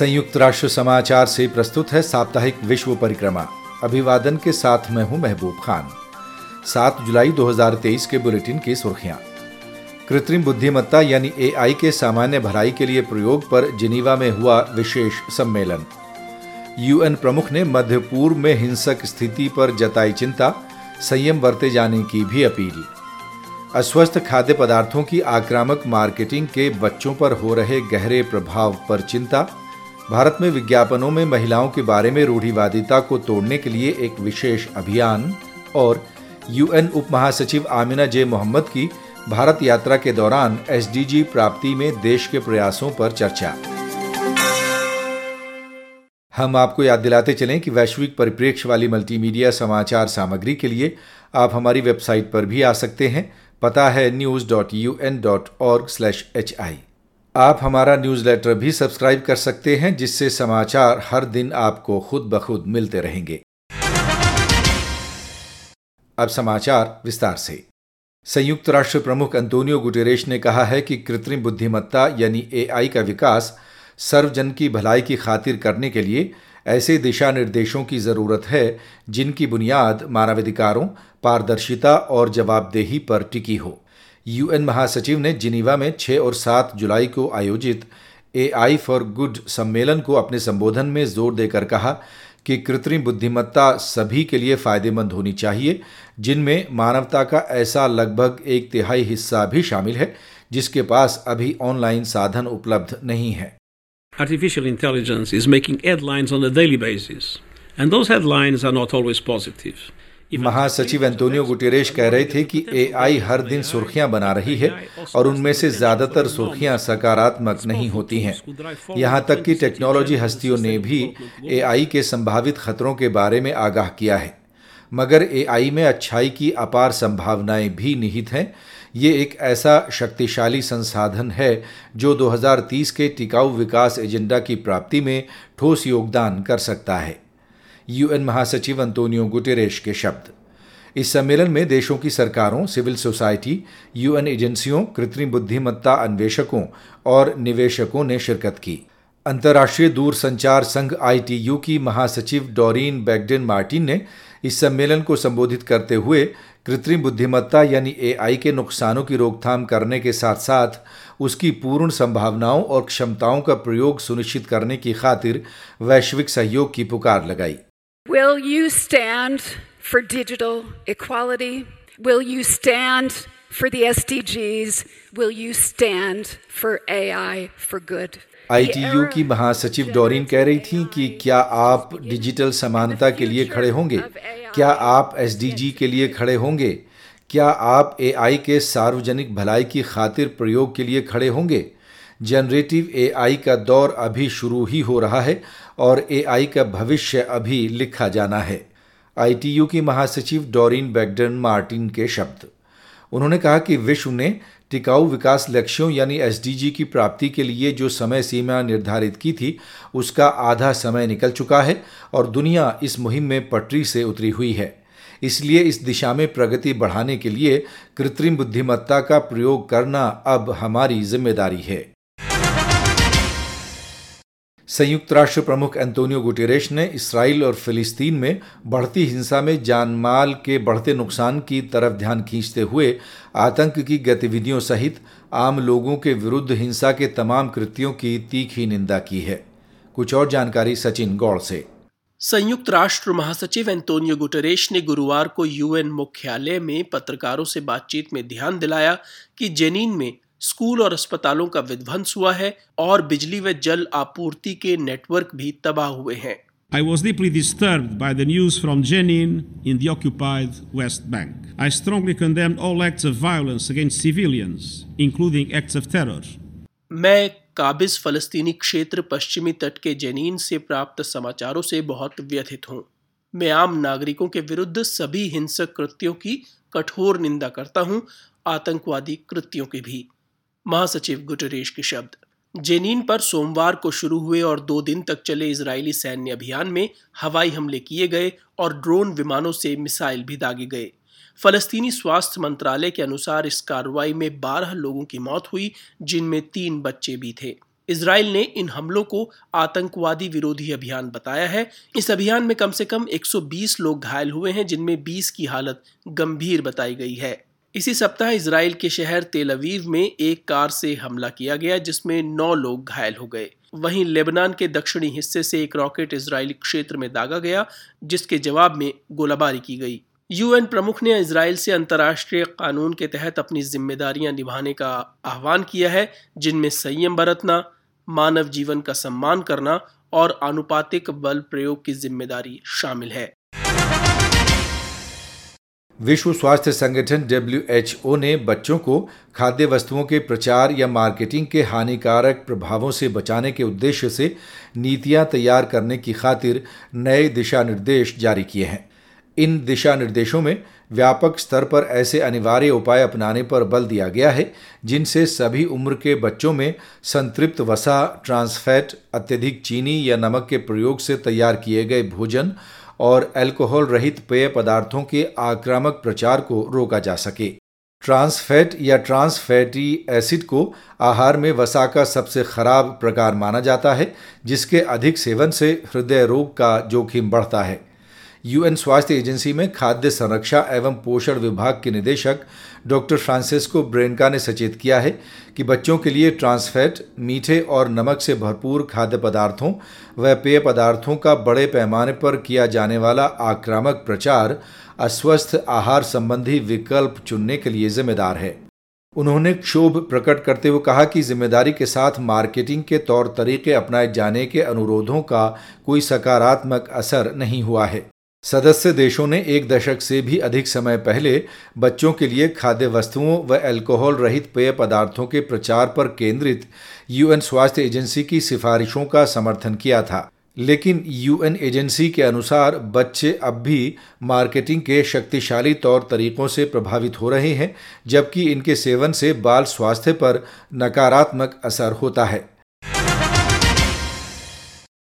संयुक्त राष्ट्र समाचार से प्रस्तुत है साप्ताहिक विश्व परिक्रमा। अभिवादन के साथ मैं हूँ महबूब खान। 7 जुलाई 2023 के बुलेटिन की सुर्खियाँ। कृत्रिम बुद्धिमत्ता यानी एआई के सामान्य भलाई के लिए प्रयोग पर जिनीवा में हुआ विशेष सम्मेलन। यूएन प्रमुख ने मध्य पूर्व में हिंसक स्थिति पर जताई चिंता, संयम बरते जाने की भी अपील। अस्वस्थ खाद्य पदार्थों की आक्रामक मार्केटिंग के बच्चों पर हो रहे गहरे प्रभाव पर चिंता भारत में विज्ञापनों में महिलाओं के बारे में रूढ़िवादिता को तोड़ने के लिए एक विशेष अभियान और यूएन उप महासचिव आमिना जे मोहम्मद की भारत यात्रा के दौरान एसडीजी प्राप्ति में देश के प्रयासों पर चर्चा। हम आपको याद दिलाते चलें कि वैश्विक परिप्रेक्ष्य वाली मल्टीमीडिया समाचार सामग्री के लिए आप हमारी वेबसाइट पर भी आ सकते हैं। पता है news dot U N dot org slash H I आप हमारा न्यूज़ लेटर भी सब्सक्राइब कर सकते हैं, जिससे समाचार हर दिन आपको खुद ब खुद मिलते रहेंगे। अब समाचार विस्तार से। संयुक्त राष्ट्र प्रमुख अंतोनियो गुटेरेश ने कहा है कि कृत्रिम बुद्धिमत्ता यानी एआई का विकास सर्वजन की भलाई की खातिर करने के लिए ऐसे दिशा निर्देशों की ज़रूरत है, जिनकी बुनियाद मानवाधिकारों, पारदर्शिता और जवाबदेही पर टिकी हो। यूएन महासचिव ने जिनीवा में 6 और 7 जुलाई को आयोजित एआई फॉर गुड सम्मेलन को अपने संबोधन में ज़ोर देकर कहा कि कृत्रिम बुद्धिमत्ता सभी के लिए फ़ायदेमंद होनी चाहिए जिनमें मानवता का ऐसा लगभग एक तिहाई हिस्सा भी शामिल है जिसके पास अभी ऑनलाइन साधन उपलब्ध नहीं है artificial intelligence is making headlines on a daily basis, and those headlines are not always positive. महासचिव एंटोनियो गुटेरेश कह रहे थे कि एआई हर दिन सुर्खियाँ बना रही है और उनमें से ज़्यादातर सुर्खियाँ सकारात्मक नहीं होती हैं। यहाँ तक कि टेक्नोलॉजी हस्तियों ने भी एआई के संभावित खतरों के बारे में आगाह किया है। मगर एआई में अच्छाई की अपार संभावनाएँ भी निहित हैं। ये एक ऐसा शक्तिशाली संसाधन है जो 2030 के टिकाऊ विकास एजेंडा की प्राप्ति में ठोस योगदान कर सकता है। यूएन महासचिव अंतोनियो गुटेरेश के शब्द। इस सम्मेलन में देशों की सरकारों, सिविल सोसाइटी यूएन एजेंसियों, कृत्रिम बुद्धिमत्ता अन्वेषकों और निवेशकों ने शिरकत की। अंतर्राष्ट्रीय दूरसंचार संघ आईटीयू की महासचिव डॉरीन बैगडेन मार्टिन ने इस सम्मेलन को संबोधित करते हुए कृत्रिम बुद्धिमत्ता यानी एआई के नुकसानों की रोकथाम करने के साथ साथ उसकी पूर्ण संभावनाओं और क्षमताओं का प्रयोग सुनिश्चित करने की खातिर वैश्विक सहयोग की पुकार लगाई। Will you stand for digital equality? Will you stand for the SDGs? Will you stand for AI for good? ITU की महासचिव डोरिन कह रही थी कि क्या आप डिजिटल समानता के लिए खड़े होंगे क्या आप एसडीजी के लिए खड़े होंगे क्या आप एआई के सार्वजनिक भलाई की खातिर प्रयोग के लिए खड़े होंगे जनरेटिव एआई का दौर अभी शुरू ही हो रहा है और एआई का भविष्य अभी लिखा जाना है। आईटीयू की महासचिव डोरिन बैगडन मार्टिन के शब्द। उन्होंने कहा कि विश्व ने टिकाऊ विकास लक्ष्यों यानी एसडीजी की प्राप्ति के लिए जो समय सीमा निर्धारित की थी, उसका आधा समय निकल चुका है और दुनिया इस मुहिम में पटरी से उतरी हुई है। इसलिए इस दिशा में प्रगति बढ़ाने के लिए कृत्रिम बुद्धिमत्ता का प्रयोग करना अब हमारी ज़िम्मेदारी है। संयुक्त राष्ट्र प्रमुख एंटोनियो गुटेरेश ने इसराइल और फिलिस्तीन में बढ़ती हिंसा में जानमाल के बढ़ते नुकसान की तरफ़ ध्यान खींचते हुए आतंक की गतिविधियों सहित आम लोगों के विरुद्ध हिंसा के तमाम कृत्यों की तीखी निंदा की है। कुछ और जानकारी सचिन गौड़ से। संयुक्त राष्ट्र महासचिव एंटोनियो गुटरेश ने गुरुवार को यूएन मुख्यालय में पत्रकारों से बातचीत में ध्यान दिलाया कि जेनीन में स्कूल और अस्पतालों का विध्वंस हुआ है और बिजली व जल आपूर्ति के नेटवर्क भी तबाह हुए हैं I was deeply disturbed by the news from Jenin in the occupied West Bank. I strongly condemn all acts of violence against civilians, including acts of terror. मैं काबिज फलस्तीनी क्षेत्र पश्चिमी तट के जेनीन से प्राप्त समाचारों से बहुत व्यथित हूँ मैं आम नागरिकों के विरुद्ध सभी हिंसक कृत्यों की कठोर निंदा करता हूँ आतंकवादी कृत्यों की भी महासचिव गुटरेश के शब्द। जेनीन पर सोमवार को शुरू हुए और दो दिन तक चले इजरायली सैन्य अभियान में हवाई हमले किए गए और ड्रोन विमानों से मिसाइल भी दागे गए। फलस्तीनी स्वास्थ्य मंत्रालय के अनुसार इस कार्रवाई में 12 लोगों की मौत हुई, जिनमें तीन बच्चे भी थे। इसराइल ने इन हमलों को आतंकवादी विरोधी अभियान बताया है। इस अभियान में कम से कम 120 लोग घायल हुए हैं, जिनमें 20 की हालत गंभीर बताई गई है। इसी सप्ताह इसराइल के शहर तेल अवीव में एक कार से हमला किया गया, जिसमें नौ लोग घायल हो गए। वहीं लेबनान के दक्षिणी हिस्से से एक रॉकेट इसराइली क्षेत्र में दागा गया, जिसके जवाब में गोलाबारी की गई। यूएन प्रमुख ने इसराइल से अंतर्राष्ट्रीय कानून के तहत अपनी जिम्मेदारियाँ निभाने का आह्वान किया है, जिनमें संयम बरतना, मानव जीवन का सम्मान करना और आनुपातिक बल प्रयोग की ज़िम्मेदारी शामिल है। विश्व स्वास्थ्य संगठन डब्ल्यूएचओ ने बच्चों को खाद्य वस्तुओं के प्रचार या मार्केटिंग के हानिकारक प्रभावों से बचाने के उद्देश्य से नीतियाँ तैयार करने की खातिर नए दिशा निर्देश जारी किए हैं। इन दिशा निर्देशों में व्यापक स्तर पर ऐसे अनिवार्य उपाय अपनाने पर बल दिया गया है, जिनसे सभी उम्र के बच्चों में संतृप्त वसा ट्रांसफैट अत्यधिक चीनी या नमक के प्रयोग से तैयार किए गए भोजन और अल्कोहल रहित पेय पदार्थों के आक्रामक प्रचार को रोका जा सके। ट्रांसफैट या ट्रांसफैटी एसिड को आहार में वसा का सबसे खराब प्रकार माना जाता है, जिसके अधिक सेवन से हृदय रोग का जोखिम बढ़ता है। यूएन स्वास्थ्य एजेंसी में खाद्य संरक्षा एवं पोषण विभाग के निदेशक डॉक्टर फ्रांसिस्को ब्रेनका ने सचेत किया है कि बच्चों के लिए ट्रांसफैट मीठे और नमक से भरपूर खाद्य पदार्थों व पेय पदार्थों का बड़े पैमाने पर किया जाने वाला आक्रामक प्रचार अस्वस्थ आहार संबंधी विकल्प चुनने के लिए जिम्मेदार है। उन्होंने क्षोभ प्रकट करते हुए कहा कि ज़िम्मेदारी के साथ मार्केटिंग के तौर तरीके अपनाए जाने के अनुरोधों का कोई सकारात्मक असर नहीं हुआ है। सदस्य देशों ने एक दशक से भी अधिक समय पहले बच्चों के लिए खाद्य वस्तुओं व अल्कोहल रहित पेय पदार्थों के प्रचार पर केंद्रित यूएन स्वास्थ्य एजेंसी की सिफारिशों का समर्थन किया था। लेकिन यूएन एजेंसी के अनुसार बच्चे अब भी मार्केटिंग के शक्तिशाली तौर तरीकों से प्रभावित हो रहे हैं, जबकि इनके सेवन से बाल स्वास्थ्य पर नकारात्मक असर होता है।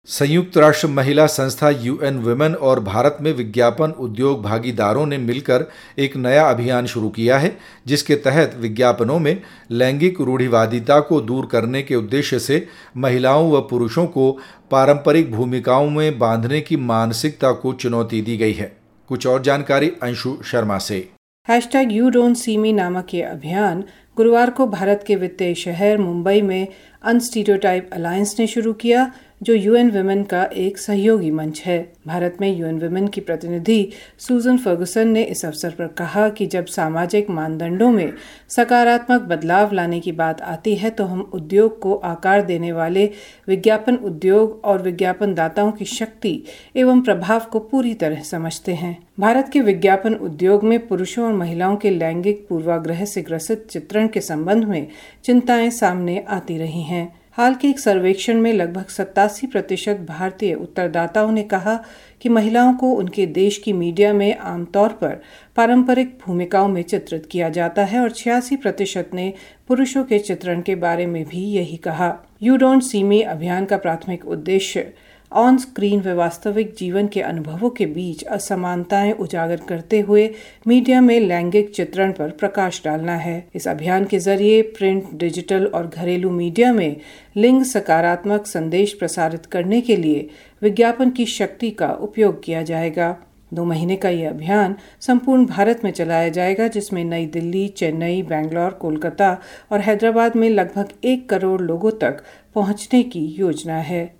संयुक्त राष्ट्र महिला संस्था यूएन वुमेन और भारत में विज्ञापन उद्योग भागीदारों ने मिलकर एक नया अभियान शुरू किया है, जिसके तहत विज्ञापनों में लैंगिक रूढ़िवादिता को दूर करने के उद्देश्य से महिलाओं व पुरुषों को पारंपरिक भूमिकाओं में बांधने की मानसिकता को चुनौती दी गई है। कुछ और जानकारी अंशु शर्मा से। Hashtag you don't see me नामक ये अभियान गुरुवार को भारत के वित्तीय शहर मुंबई में अनस्टीरियोटाइप अलायंस ने शुरू किया। जो यूएन वुमेन का एक सहयोगी मंच है। भारत में यूएन वुमेन की प्रतिनिधि सुजन फर्गुसन ने इस अवसर पर कहा कि जब सामाजिक मानदंडों में सकारात्मक बदलाव लाने की बात आती है तो हम उद्योग को आकार देने वाले विज्ञापन उद्योग और विज्ञापन दाताओं की शक्ति एवं प्रभाव को पूरी तरह समझते हैं। भारत के विज्ञापन उद्योग में पुरुषों और महिलाओं के लैंगिक पूर्वाग्रह से ग्रसित चित्रण के संबंध में चिंताएँ सामने आती रही हैं। हाल के एक सर्वेक्षण में लगभग सत्तासी प्रतिशत भारतीय उत्तरदाताओं ने कहा कि महिलाओं को उनके देश की मीडिया में आमतौर पर पारंपरिक भूमिकाओं में चित्रित किया जाता है और छियासी प्रतिशत ने पुरुषों के चित्रण के बारे में भी यही कहा। यू डोंट सी मी अभियान का प्राथमिक उद्देश्य ऑन स्क्रीन व वास्तविक जीवन के अनुभवों के बीच असमानताएँ उजागर करते हुए मीडिया में लैंगिक चित्रण पर प्रकाश डालना है। इस अभियान के ज़रिए प्रिंट, डिजिटल और घरेलू मीडिया में लिंग सकारात्मक संदेश प्रसारित करने के लिए विज्ञापन की शक्ति का उपयोग किया जाएगा। दो महीने का यह अभियान संपूर्ण भारत में चलाया जाएगा, जिसमें नई दिल्ली, चेन्नई, बेंगलोर, कोलकाता और हैदराबाद में लगभग एक करोड़ लोगों तक पहुँचने की योजना है।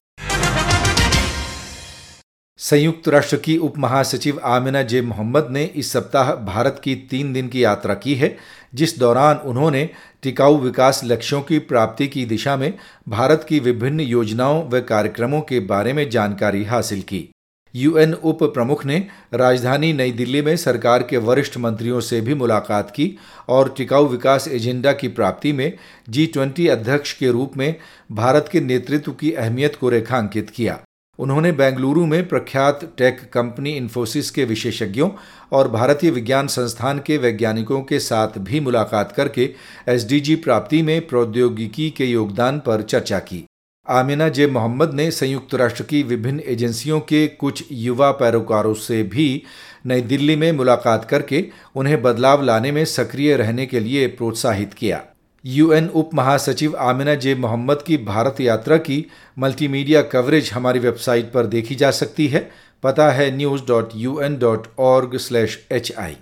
संयुक्त राष्ट्र की उप महासचिव आमिना जे मोहम्मद ने इस सप्ताह भारत की तीन दिन की यात्रा की है, जिस दौरान उन्होंने टिकाऊ विकास लक्ष्यों की प्राप्ति की दिशा में भारत की विभिन्न योजनाओं व कार्यक्रमों के बारे में जानकारी हासिल की। यूएन उप प्रमुख ने राजधानी नई दिल्ली में सरकार के वरिष्ठ मंत्रियों से भी मुलाकात की और टिकाऊ विकास एजेंडा की प्राप्ति में जी ट्वेंटी अध्यक्ष के रूप में भारत के नेतृत्व की अहमियत को रेखांकित किया। उन्होंने बेंगलुरु में प्रख्यात टेक कंपनी इन्फोसिस के विशेषज्ञों और भारतीय विज्ञान संस्थान के वैज्ञानिकों के साथ भी मुलाकात करके एसडीजी प्राप्ति में प्रौद्योगिकी के योगदान पर चर्चा की। आमिना जे मोहम्मद ने संयुक्त राष्ट्र की विभिन्न एजेंसियों के कुछ युवा पैरोकारों से भी नई दिल्ली में मुलाकात करके उन्हें बदलाव लाने में सक्रिय रहने के लिए प्रोत्साहित किया। यूएन उप महासचिव आमिना जे मोहम्मद की भारत यात्रा की मल्टीमीडिया कवरेज हमारी वेबसाइट पर देखी जा सकती है। पता है news dot U N dot org slash H I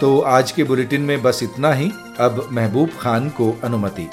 तो आज के बुलेटिन में बस इतना ही। अब महबूब खान को अनुमति।